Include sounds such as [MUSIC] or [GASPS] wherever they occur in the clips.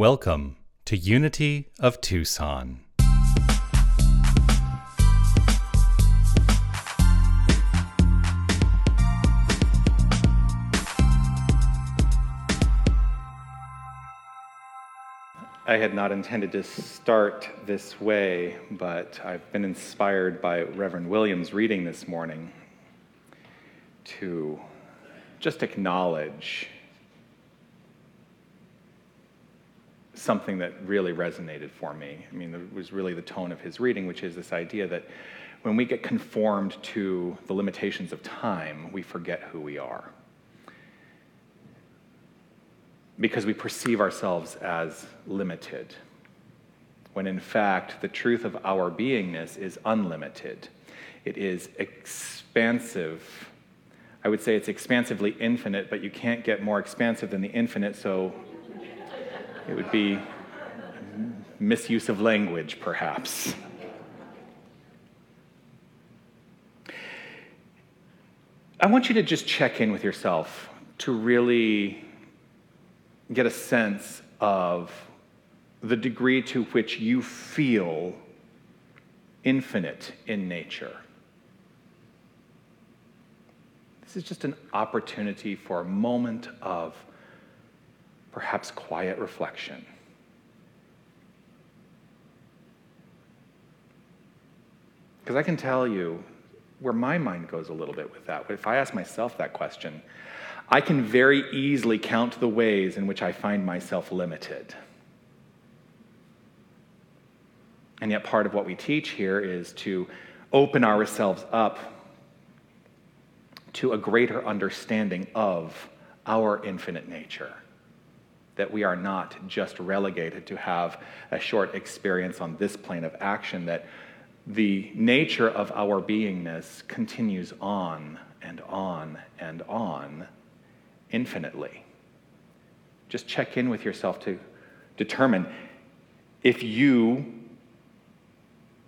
Welcome to Unity of Tucson. I had not intended to start this way, but I've been inspired by Reverend Williams' reading this morning to just acknowledge something that really resonated for me. I mean, it was really the tone of his reading, which is this idea that when we get conformed to the limitations of time, we forget who we are because we perceive ourselves as limited, when in fact the truth of our beingness is unlimited. It is expansive. I would say it's expansively infinite, but you can't get more expansive than the infinite, so it would be misuse of language, perhaps. I want you to just check in with yourself to really get a sense of the degree to which you feel infinite in nature. This is just an opportunity for a moment of perhaps quiet reflection. Because I can tell you where my mind goes a little bit with that. If I ask myself that question, I can very easily count the ways in which I find myself limited. And yet, part of what we teach here is to open ourselves up to a greater understanding of our infinite nature. That we are not just relegated to have a short experience on this plane of action, that the nature of our beingness continues on and on and on infinitely. Just check in with yourself to determine if you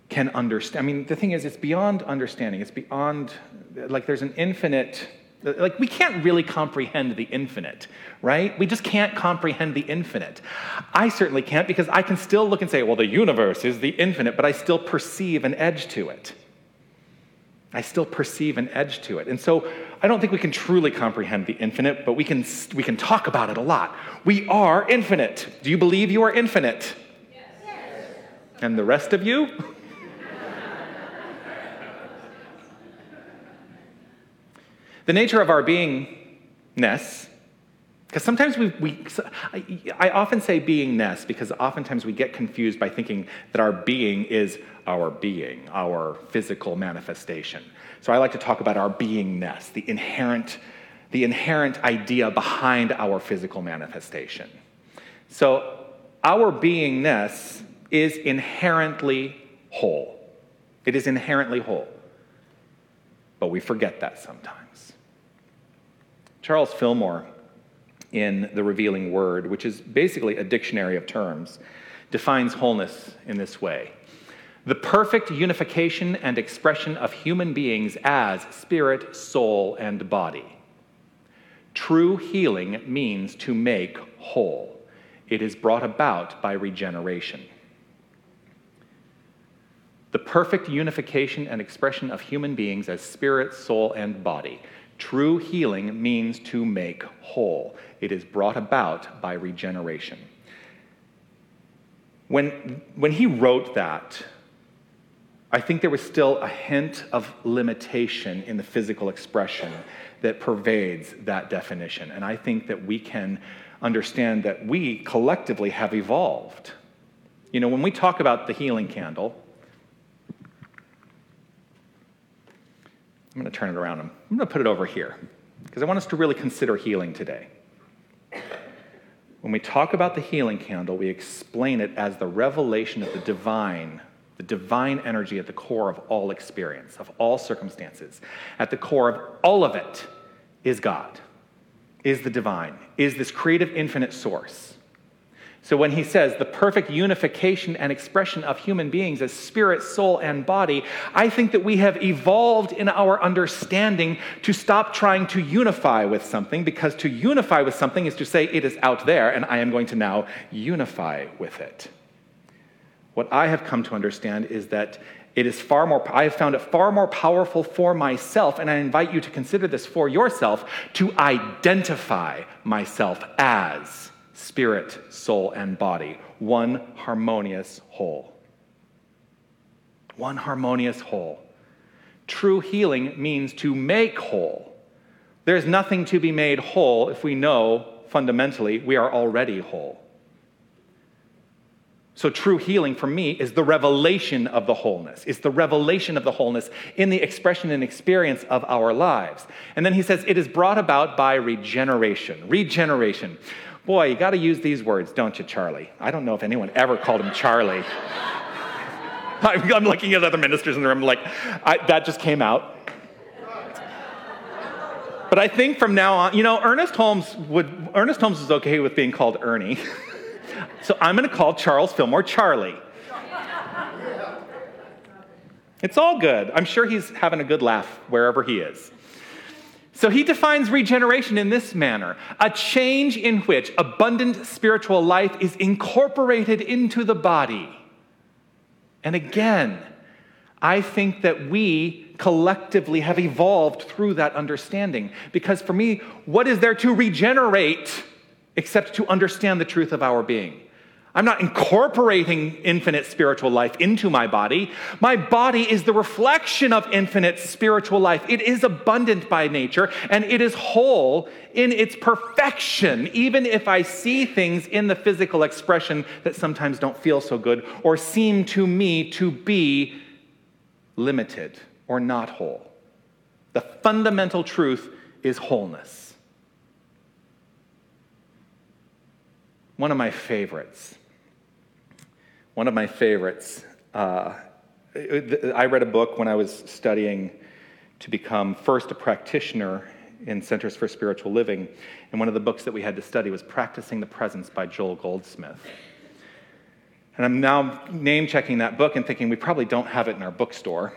can understand. I mean, the thing is, it's beyond understanding. It's beyond, like, there's an infinite, like, we can't really comprehend the infinite, right? We just can't comprehend the infinite. I certainly can't because I can still look and say, well, the universe is the infinite, but I still perceive an edge to it. I still perceive an edge to it. And so I don't think we can truly comprehend the infinite, but we can, we can talk about it a lot. We are infinite. Do you believe you are infinite? Yes. And the rest of you? [LAUGHS] the nature of our beingness because sometimes we, we I, I often say beingness because oftentimes we get confused by thinking that our being is our being, our physical manifestation. So I like to talk about our beingness, the inherent, the inherent idea behind our physical manifestation. So our beingness is inherently whole. It is inherently whole. But we forget that sometimes. Charles Fillmore in the revealing word, which is basically a dictionary of terms, defines wholeness in this way the perfect unification and expression of human beings as spirit, soul, and body. True healing means to make whole. It is brought about by regeneration. The perfect unification and expression of human beings as spirit, soul, and body. True healing means to make whole. It is brought about by regeneration. When, when he wrote that, I think there was still a hint of limitation in the physical expression that pervades that definition. And I think that we can understand that we collectively have evolved. You know, when we talk about the healing candle, I'm going to turn it around. I'm going to put it over here because I want us to really consider healing today. When we talk about the healing candle, we explain it as the revelation of the divine, the divine energy at the core of all experience, of all circumstances. At the core of all of it is God, is the divine, is this creative infinite source. So when he says the perfect unification and expression of human beings as spirit, soul, and body, I think that we have evolved in our understanding to stop trying to unify with something because to unify with something is to say it is out there and I am going to now unify with it. What I have come to understand is that it is far more, I have found it far more powerful for myself, and I invite you to consider this for yourself, to identify myself as spirit, soul, and body, one harmonious whole. One harmonious whole. True healing means to make whole. There's nothing to be made whole if we know fundamentally we are already whole. So, true healing for me is the revelation of the wholeness. It's the revelation of the wholeness in the expression and experience of our lives. And then he says it is brought about by regeneration. Regeneration. Boy, you got to use these words, don't you, Charlie? I don't know if anyone ever called him Charlie. [LAUGHS] I'm looking at other ministers in the room, like, that just came out. But I think from now on, you know, Ernest Holmes would, Ernest Holmes is okay with being called Ernie. [LAUGHS] so I'm going to call Charles Fillmore Charlie. It's all good. I'm sure he's having a good laugh wherever he is. So he defines regeneration in this manner a change in which abundant spiritual life is incorporated into the body. And again, I think that we collectively have evolved through that understanding. Because for me, what is there to regenerate except to understand the truth of our being? I'm not incorporating infinite spiritual life into my body. My body is the reflection of infinite spiritual life. It is abundant by nature and it is whole in its perfection, even if I see things in the physical expression that sometimes don't feel so good or seem to me to be limited or not whole. The fundamental truth is wholeness. One of my favorites one of my favorites. Uh, I read a book when I was studying to become first a practitioner in Centers for Spiritual Living, and one of the books that we had to study was Practicing the Presence by Joel Goldsmith. And I'm now name checking that book and thinking we probably don't have it in our bookstore.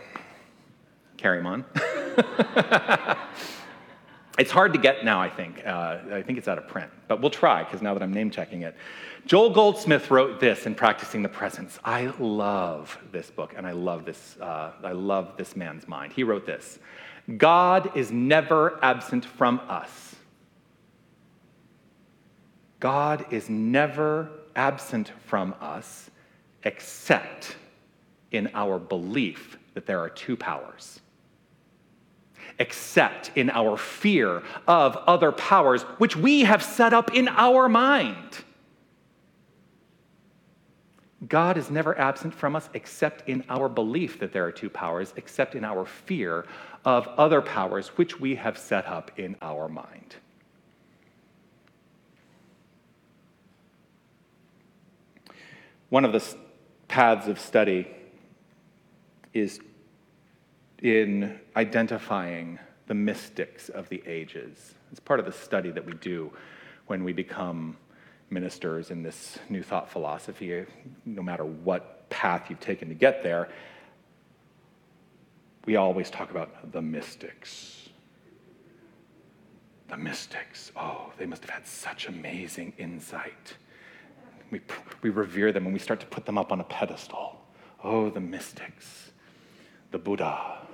Carry on. [LAUGHS] it's hard to get now, I think. Uh, I think it's out of print, but we'll try because now that I'm name checking it. Joel Goldsmith wrote this in Practicing the Presence. I love this book, and I love this, uh, I love this man's mind. He wrote this God is never absent from us. God is never absent from us except in our belief that there are two powers, except in our fear of other powers which we have set up in our mind. God is never absent from us except in our belief that there are two powers, except in our fear of other powers which we have set up in our mind. One of the paths of study is in identifying the mystics of the ages. It's part of the study that we do when we become ministers in this New Thought philosophy, no matter what path you've taken to get there, we always talk about the mystics. The mystics. Oh, they must have had such amazing insight. We, we revere them and we start to put them up on a pedestal. Oh, the mystics. The Buddha,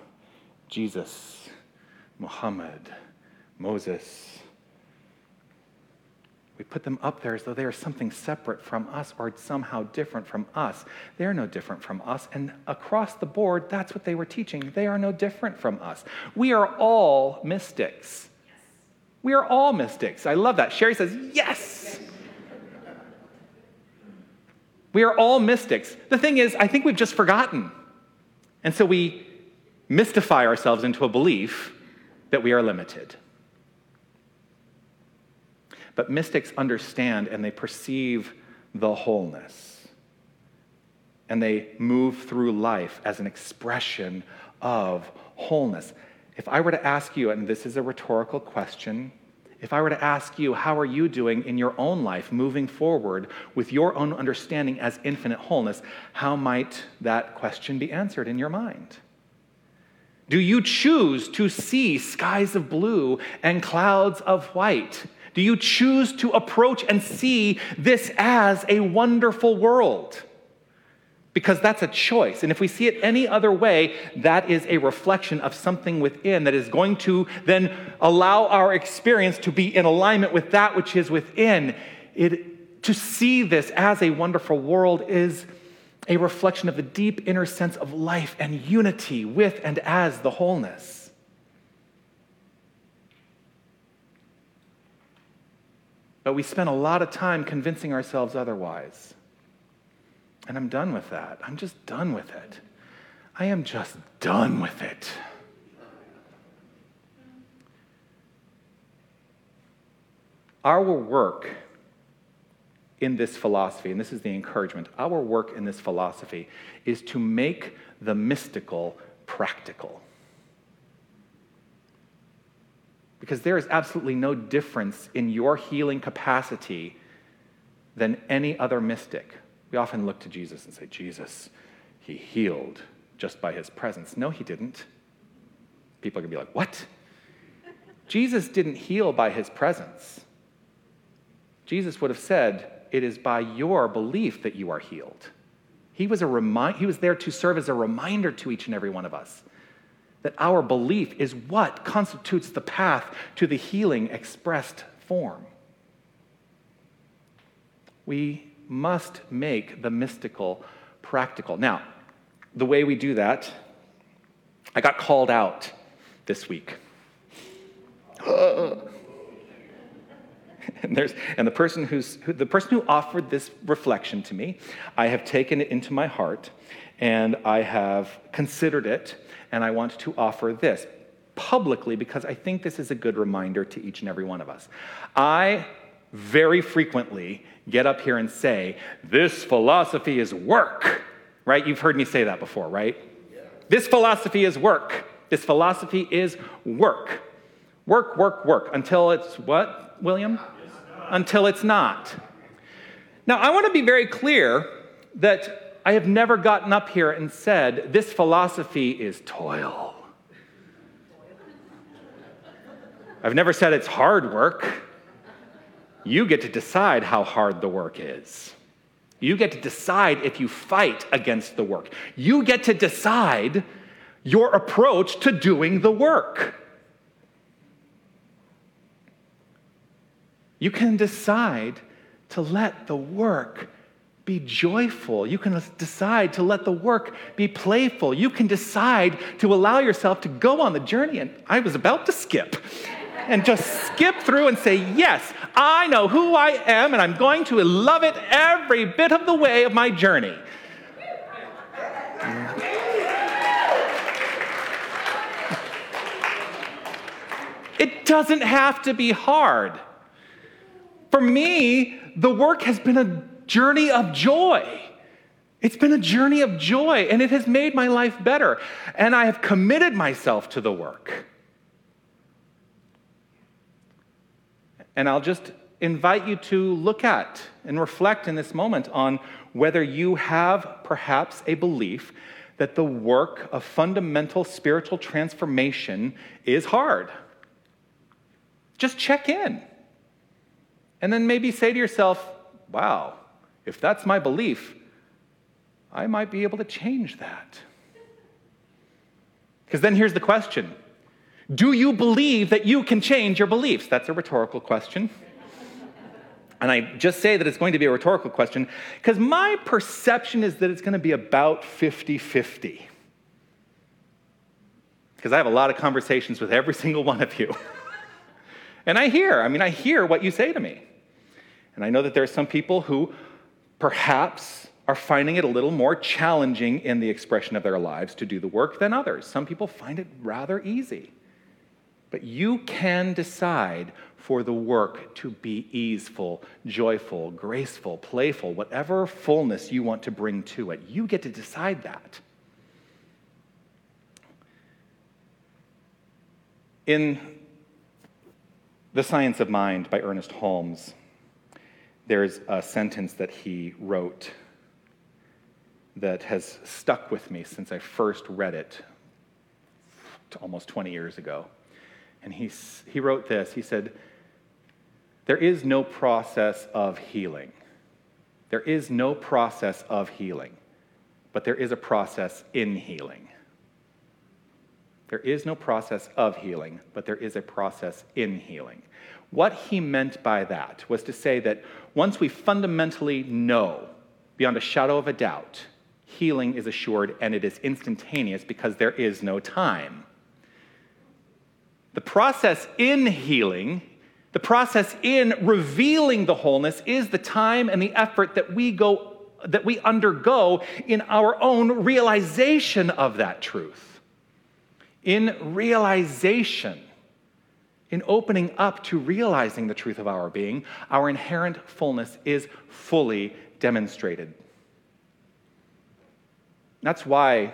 Jesus, Muhammad, Moses, we put them up there as though they are something separate from us or somehow different from us. They're no different from us. And across the board, that's what they were teaching. They are no different from us. We are all mystics. We are all mystics. I love that. Sherry says, yes. We are all mystics. The thing is, I think we've just forgotten. And so we mystify ourselves into a belief that we are limited. But mystics understand and they perceive the wholeness. And they move through life as an expression of wholeness. If I were to ask you, and this is a rhetorical question, If I were to ask you, how are you doing in your own life moving forward with your own understanding as infinite wholeness, how might that question be answered in your mind? Do you choose to see skies of blue and clouds of white? Do you choose to approach and see this as a wonderful world? Because that's a choice. And if we see it any other way, that is a reflection of something within that is going to then allow our experience to be in alignment with that which is within. It, to see this as a wonderful world is a reflection of the deep inner sense of life and unity with and as the wholeness. But we spend a lot of time convincing ourselves otherwise. And I'm done with that. I'm just done with it. I am just done with it. Our work in this philosophy, and this is the encouragement, our work in this philosophy is to make the mystical practical. Because there is absolutely no difference in your healing capacity than any other mystic. We often look to Jesus and say, Jesus, he healed just by his presence. No, he didn't. People are going to be like, what? [LAUGHS] Jesus didn't heal by his presence. Jesus would have said, it is by your belief that you are healed. He was, a remi- he was there to serve as a reminder to each and every one of us that our belief is what constitutes the path to the healing expressed form. We must make the mystical practical. Now, the way we do that, I got called out this week. [GASPS] Uh, [LAUGHS] and, there's, and the, person who's, who, the person who offered this reflection to me, I have taken it into my heart and I have considered it, and I want to offer this publicly because I think this is a good reminder to each and every one of us. I very frequently get up here and say, This philosophy is work, right? You've heard me say that before, right? Yeah. This philosophy is work. This philosophy is work. Work, work, work until it's what, William? Until it's not. Now, I want to be very clear that I have never gotten up here and said, this philosophy is toil. I've never said it's hard work. You get to decide how hard the work is. You get to decide if you fight against the work. You get to decide your approach to doing the work. You can decide to let the work be joyful. You can decide to let the work be playful. You can decide to allow yourself to go on the journey. And I was about to skip and just skip through and say, Yes, I know who I am, and I'm going to love it every bit of the way of my journey. It doesn't have to be hard. For me, the work has been a journey of joy. It's been a journey of joy, and it has made my life better. And I have committed myself to the work. And I'll just invite you to look at and reflect in this moment on whether you have perhaps a belief that the work of fundamental spiritual transformation is hard. Just check in. And then maybe say to yourself, wow, if that's my belief, I might be able to change that. Because then here's the question Do you believe that you can change your beliefs? That's a rhetorical question. And I just say that it's going to be a rhetorical question because my perception is that it's going to be about 50 50. Because I have a lot of conversations with every [LAUGHS] single one of you. and I hear, I mean, I hear what you say to me. And I know that there are some people who perhaps are finding it a little more challenging in the expression of their lives to do the work than others. Some people find it rather easy. But you can decide for the work to be easeful, joyful, graceful, playful, whatever fullness you want to bring to it. You get to decide that. In The Science of Mind by Ernest Holmes, there's a sentence that he wrote that has stuck with me since I first read it almost 20 years ago. And he, he wrote this He said, There is no process of healing. There is no process of healing, but there is a process in healing. There is no process of healing, but there is a process in healing. What he meant by that was to say that once we fundamentally know, beyond a shadow of a doubt, healing is assured and it is instantaneous because there is no time. The process in healing, the process in revealing the wholeness is the time and the effort that we go that we undergo in our own realization of that truth. In realization, in opening up to realizing the truth of our being, our inherent fullness is fully demonstrated. That's why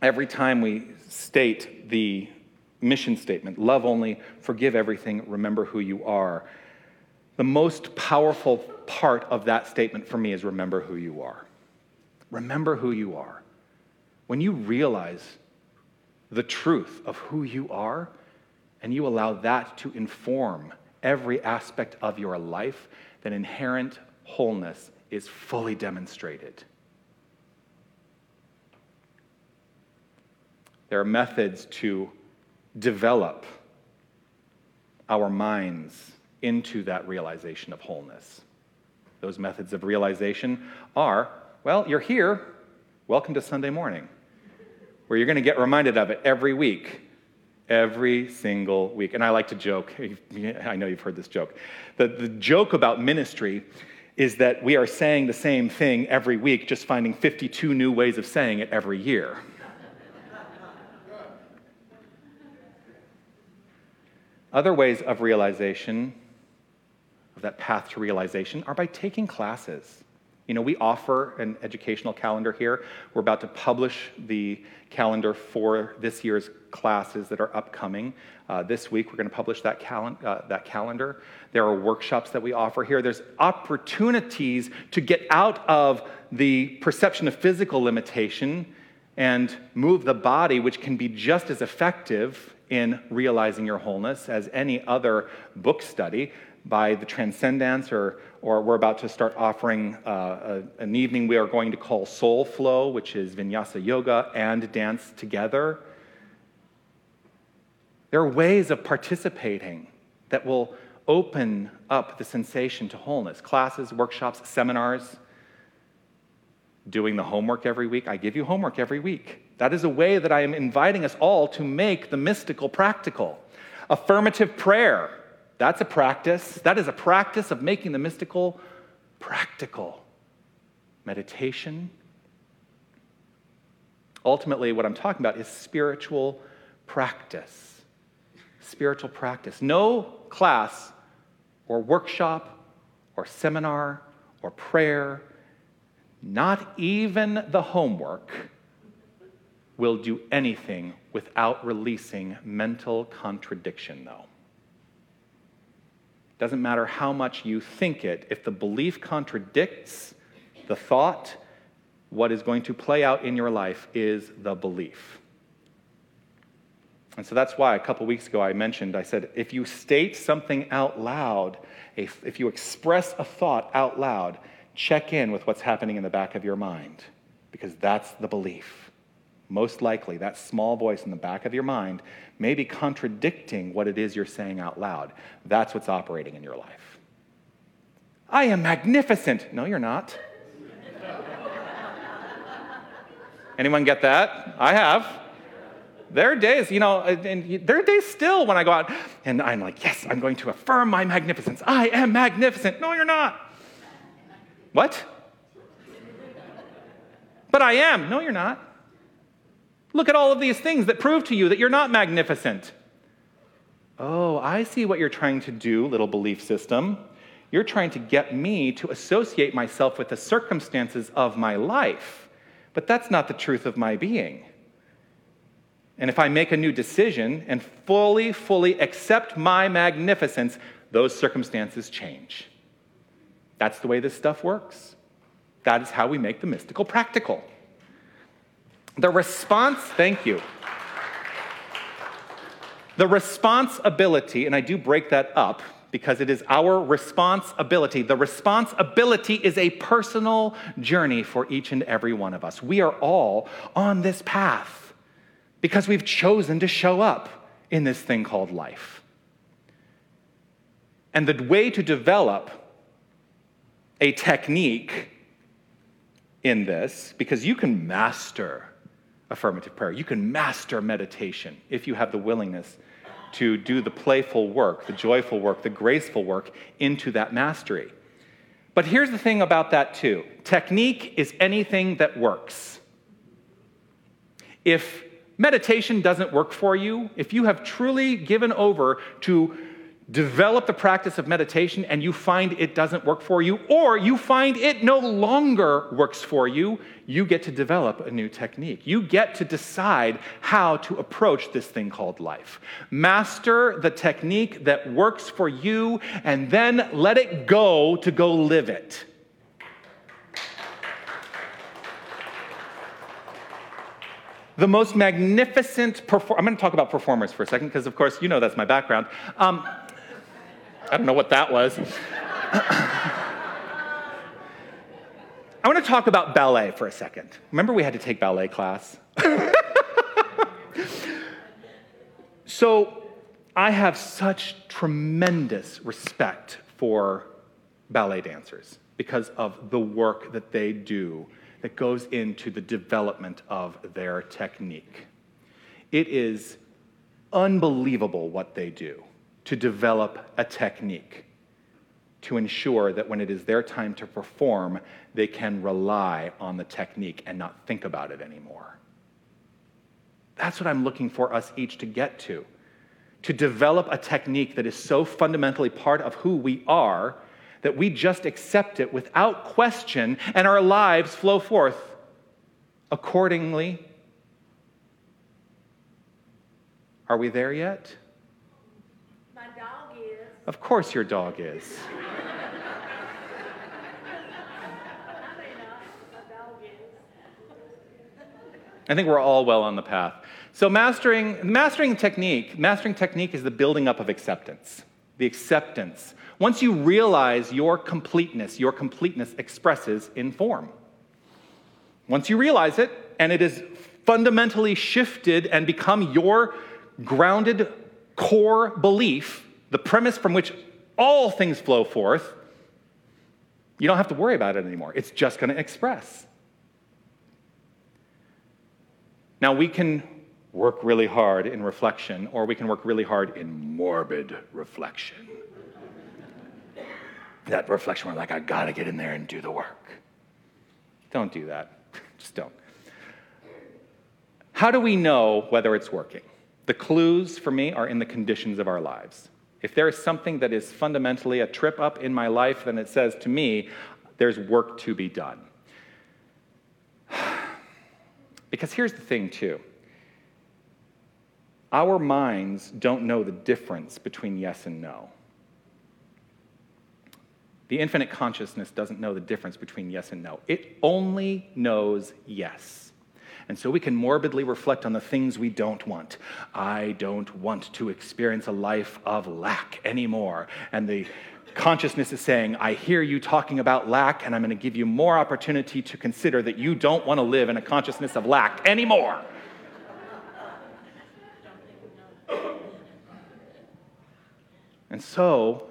every time we state the mission statement love only, forgive everything, remember who you are the most powerful part of that statement for me is remember who you are. Remember who you are. When you realize the truth of who you are, and you allow that to inform every aspect of your life, then inherent wholeness is fully demonstrated. There are methods to develop our minds into that realization of wholeness. Those methods of realization are well, you're here. Welcome to Sunday morning, where you're going to get reminded of it every week every single week. And I like to joke, [LAUGHS] I know you've heard this joke. The, the joke about ministry is that we are saying the same thing every week, just finding 52 new ways of saying it every year. Other ways of realization, of that path to realization, are by taking classes. You know, we offer an educational calendar here. We're about to publish the calendar for this year's classes that are upcoming. Uh, this week, we're going to publish that, cal- uh, that calendar. There are workshops that we offer here. There's opportunities to get out of the perception of physical limitation and move the body, which can be just as effective in realizing your wholeness as any other book study by the Transcendence, or, or we're about to start offering uh, a, an evening we are going to call Soul Flow, which is vinyasa yoga and dance together. There are ways of participating that will open up the sensation to wholeness classes, workshops, seminars, doing the homework every week. I give you homework every week. That is a way that I am inviting us all to make the mystical practical. Affirmative prayer that's a practice. That is a practice of making the mystical practical. Meditation. Ultimately, what I'm talking about is spiritual practice. Spiritual practice. No class or workshop or seminar or prayer, not even the homework, will do anything without releasing mental contradiction, though. Doesn't matter how much you think it, if the belief contradicts the thought, what is going to play out in your life is the belief. And so that's why a couple weeks ago I mentioned, I said, if you state something out loud, if, if you express a thought out loud, check in with what's happening in the back of your mind, because that's the belief most likely that small voice in the back of your mind may be contradicting what it is you're saying out loud. That's what's operating in your life. I am magnificent. No, you're not. Anyone get that? I have. There are days, you know, and there are days still when I go out and I'm like, yes, I'm going to affirm my magnificence. I am magnificent. No, you're not. What? But I am. No, you're not. Look at all of these things that prove to you that you're not magnificent. Oh, I see what you're trying to do, little belief system. You're trying to get me to associate myself with the circumstances of my life. But that's not the truth of my being. and if I make a new decision and fully, fully accept my magnificence, those circumstances change. That's the way this stuff works. That is how we make the mystical practical. The response, thank you. The responsibility, and I do break that up because it is our responsibility. The responsibility is a personal journey for each and every one of us. We are all on this path because we've chosen to show up in this thing called life. And the way to develop a technique in this, because you can master affirmative prayer, you can master meditation if you have the willingness to do the playful work, the joyful work, the graceful work into that mastery. But here's the thing about that, too technique is anything that works. If meditation doesn't work for you, if you have truly given over to develop the practice of meditation and you find it doesn't work for you, or you find it no longer works for you, you get to develop a new technique. You get to decide how to approach this thing called life. Master the technique that works for you and then let it go to go live it. the most magnificent perform- I'm going to talk about performers for a second because, of course, you know that's my background. Um, I don't know what that was. I want to talk about ballet for a second. Remember, we had to take ballet class? [LAUGHS] so, I have such tremendous respect for ballet dancers because of the work that they do that goes into the development of their technique. It is unbelievable what they do to develop a technique to ensure that when it is their time to perform, they can rely on the technique and not think about it anymore. That's what I'm looking for us each to get to. To develop a technique that is so fundamentally part of who we are that we just accept it without question and our lives flow forth accordingly. Are we there yet? Of course, your dog is. I think we're all well on the path. So mastering mastering technique, mastering technique is the building up of acceptance. The acceptance. Once you realize your completeness, your completeness expresses in form. Once you realize it and it is fundamentally shifted and become your grounded core belief, the premise from which all things flow forth, you don't have to worry about it anymore. It's just going to express. Now, we can work really hard in reflection, or we can work really hard in morbid reflection. that reflection, we're like, I gotta get in there and do the work. Don't do that. [LAUGHS] Just don't. How do we know whether it's working? The clues for me are in the conditions of our lives. If there is something that is fundamentally a trip up in my life, then it says to me, there's work to be done. [SIGHS] because here's the thing, too our minds don't know the difference between yes and no. The infinite consciousness doesn't know the difference between yes and no, it only knows yes. And so we can morbidly reflect on the things we don't want. I don't want to experience a life of lack anymore. And the consciousness is saying, I hear you talking about lack, and I'm going to give you more opportunity to consider that you don't want to live in a consciousness of lack anymore. And so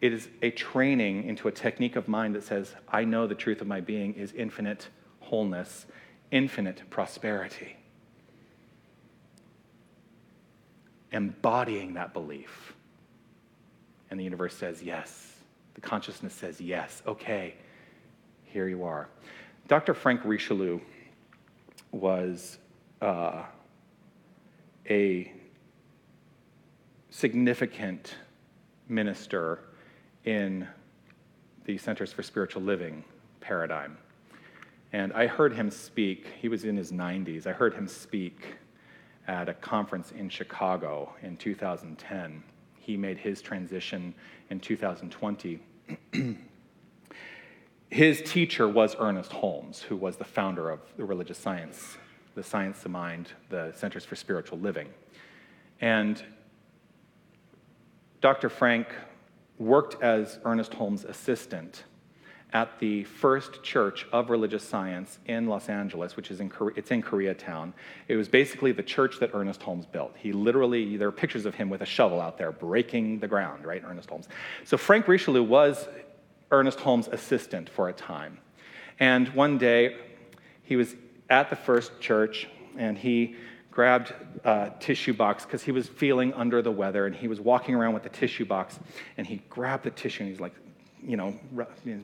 it is a training into a technique of mind that says, I know the truth of my being is infinite wholeness infinite prosperity. Embodying that belief. And the universe says yes. The consciousness says yes. Okay, here you are. Dr. Frank Richelieu was uh, a significant minister in the Centers for Spiritual Living paradigm. And I heard him speak, he was in his 90s. I heard him speak at a conference in Chicago in 2010. He made his transition in 2020. [CLEARS THROAT] his teacher was Ernest Holmes, who was the founder of the religious science, the Science of Mind, the Centers for Spiritual Living. And Dr. Frank worked as Ernest Holmes' assistant at the first church of religious science in Los Angeles, which is in it's in Koreatown. It was basically the church that Ernest Holmes built. He literally there are pictures of him with a shovel out there breaking the ground, right? Ernest Holmes. So Frank Richelieu was Ernest Holmes' assistant for a time. And one day he was at the first church and he grabbed a tissue box because he was feeling under the weather and he was walking around with the tissue box and he grabbed the tissue and he's like you know,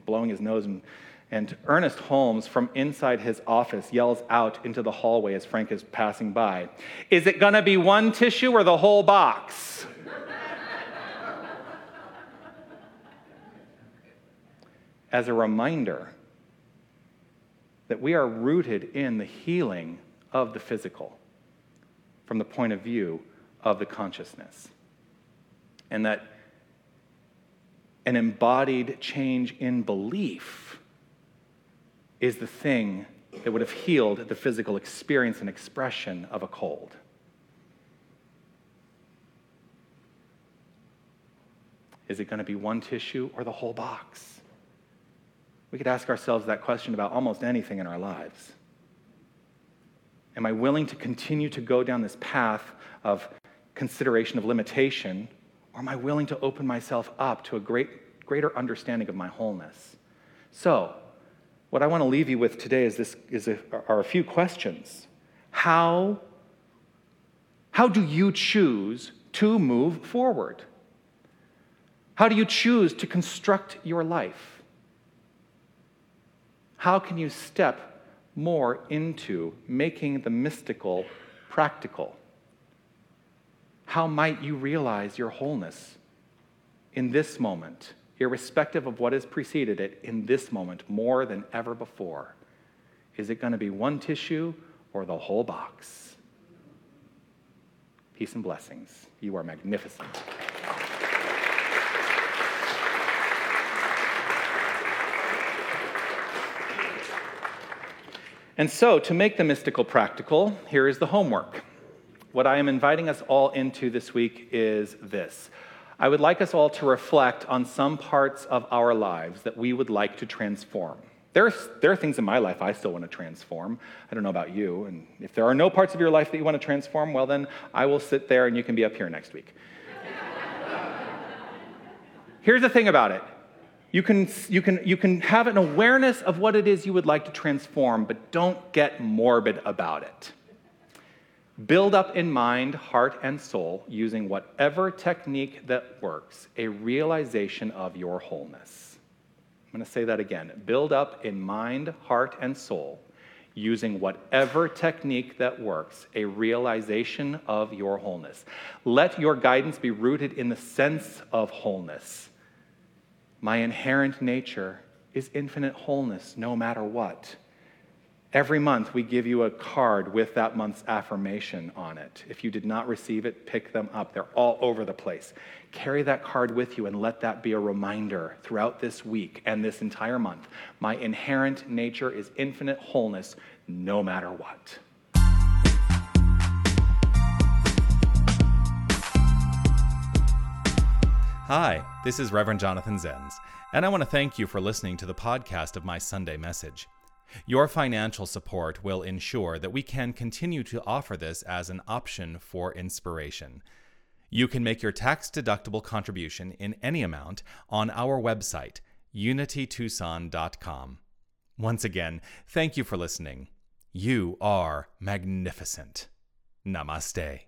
blowing his nose. And, and Ernest Holmes, from inside his office, yells out into the hallway as Frank is passing by Is it going to be one tissue or the whole box? [LAUGHS] as a reminder that we are rooted in the healing of the physical from the point of view of the consciousness. And that an embodied change in belief is the thing that would have healed the physical experience and expression of a cold. Is it going to be one tissue or the whole box? We could ask ourselves that question about almost anything in our lives. Am I willing to continue to go down this path of consideration of limitation or am I willing to open myself up to a great, greater understanding of my wholeness? So, what I want to leave you with today is this, is a, are a few questions. How, how do you choose to move forward? How do you choose to construct your life? How can you step more into making the mystical practical? How might you realize your wholeness in this moment, irrespective of what has preceded it, in this moment more than ever before? Is it going to be one tissue or the whole box? Peace and blessings. You are magnificent. And so, to make the mystical practical, here is the homework what I am inviting us all into this week is this. I would like us all to reflect on some parts of our lives that we would like to transform. There are, there are things in my life I still want to transform. I don't know about you. And if there are no parts of your life that you want to transform, well, then I will sit there and you can be up here next week. [LAUGHS] Here's the thing about it you can, you, can, you can have an awareness of what it is you would like to transform, but don't get morbid about it. Build up in mind, heart, and soul, using whatever technique that works, a realization of your wholeness. I'm going to say that again. Build up in mind, heart, and soul, using whatever technique that works, a realization of your wholeness. Let your guidance be rooted in the sense of wholeness. My inherent nature is infinite wholeness no matter what. Every month, we give you a card with that month's affirmation on it. If you did not receive it, pick them up. They're all over the place. Carry that card with you and let that be a reminder throughout this week and this entire month. My inherent nature is infinite wholeness no matter what. Hi, this is Reverend Jonathan Zenz, and I want to thank you for listening to the podcast of my Sunday message. Your financial support will ensure that we can continue to offer this as an option for inspiration. You can make your tax deductible contribution in any amount on our website, unitytucson.com. Once again, thank you for listening. You are magnificent. Namaste.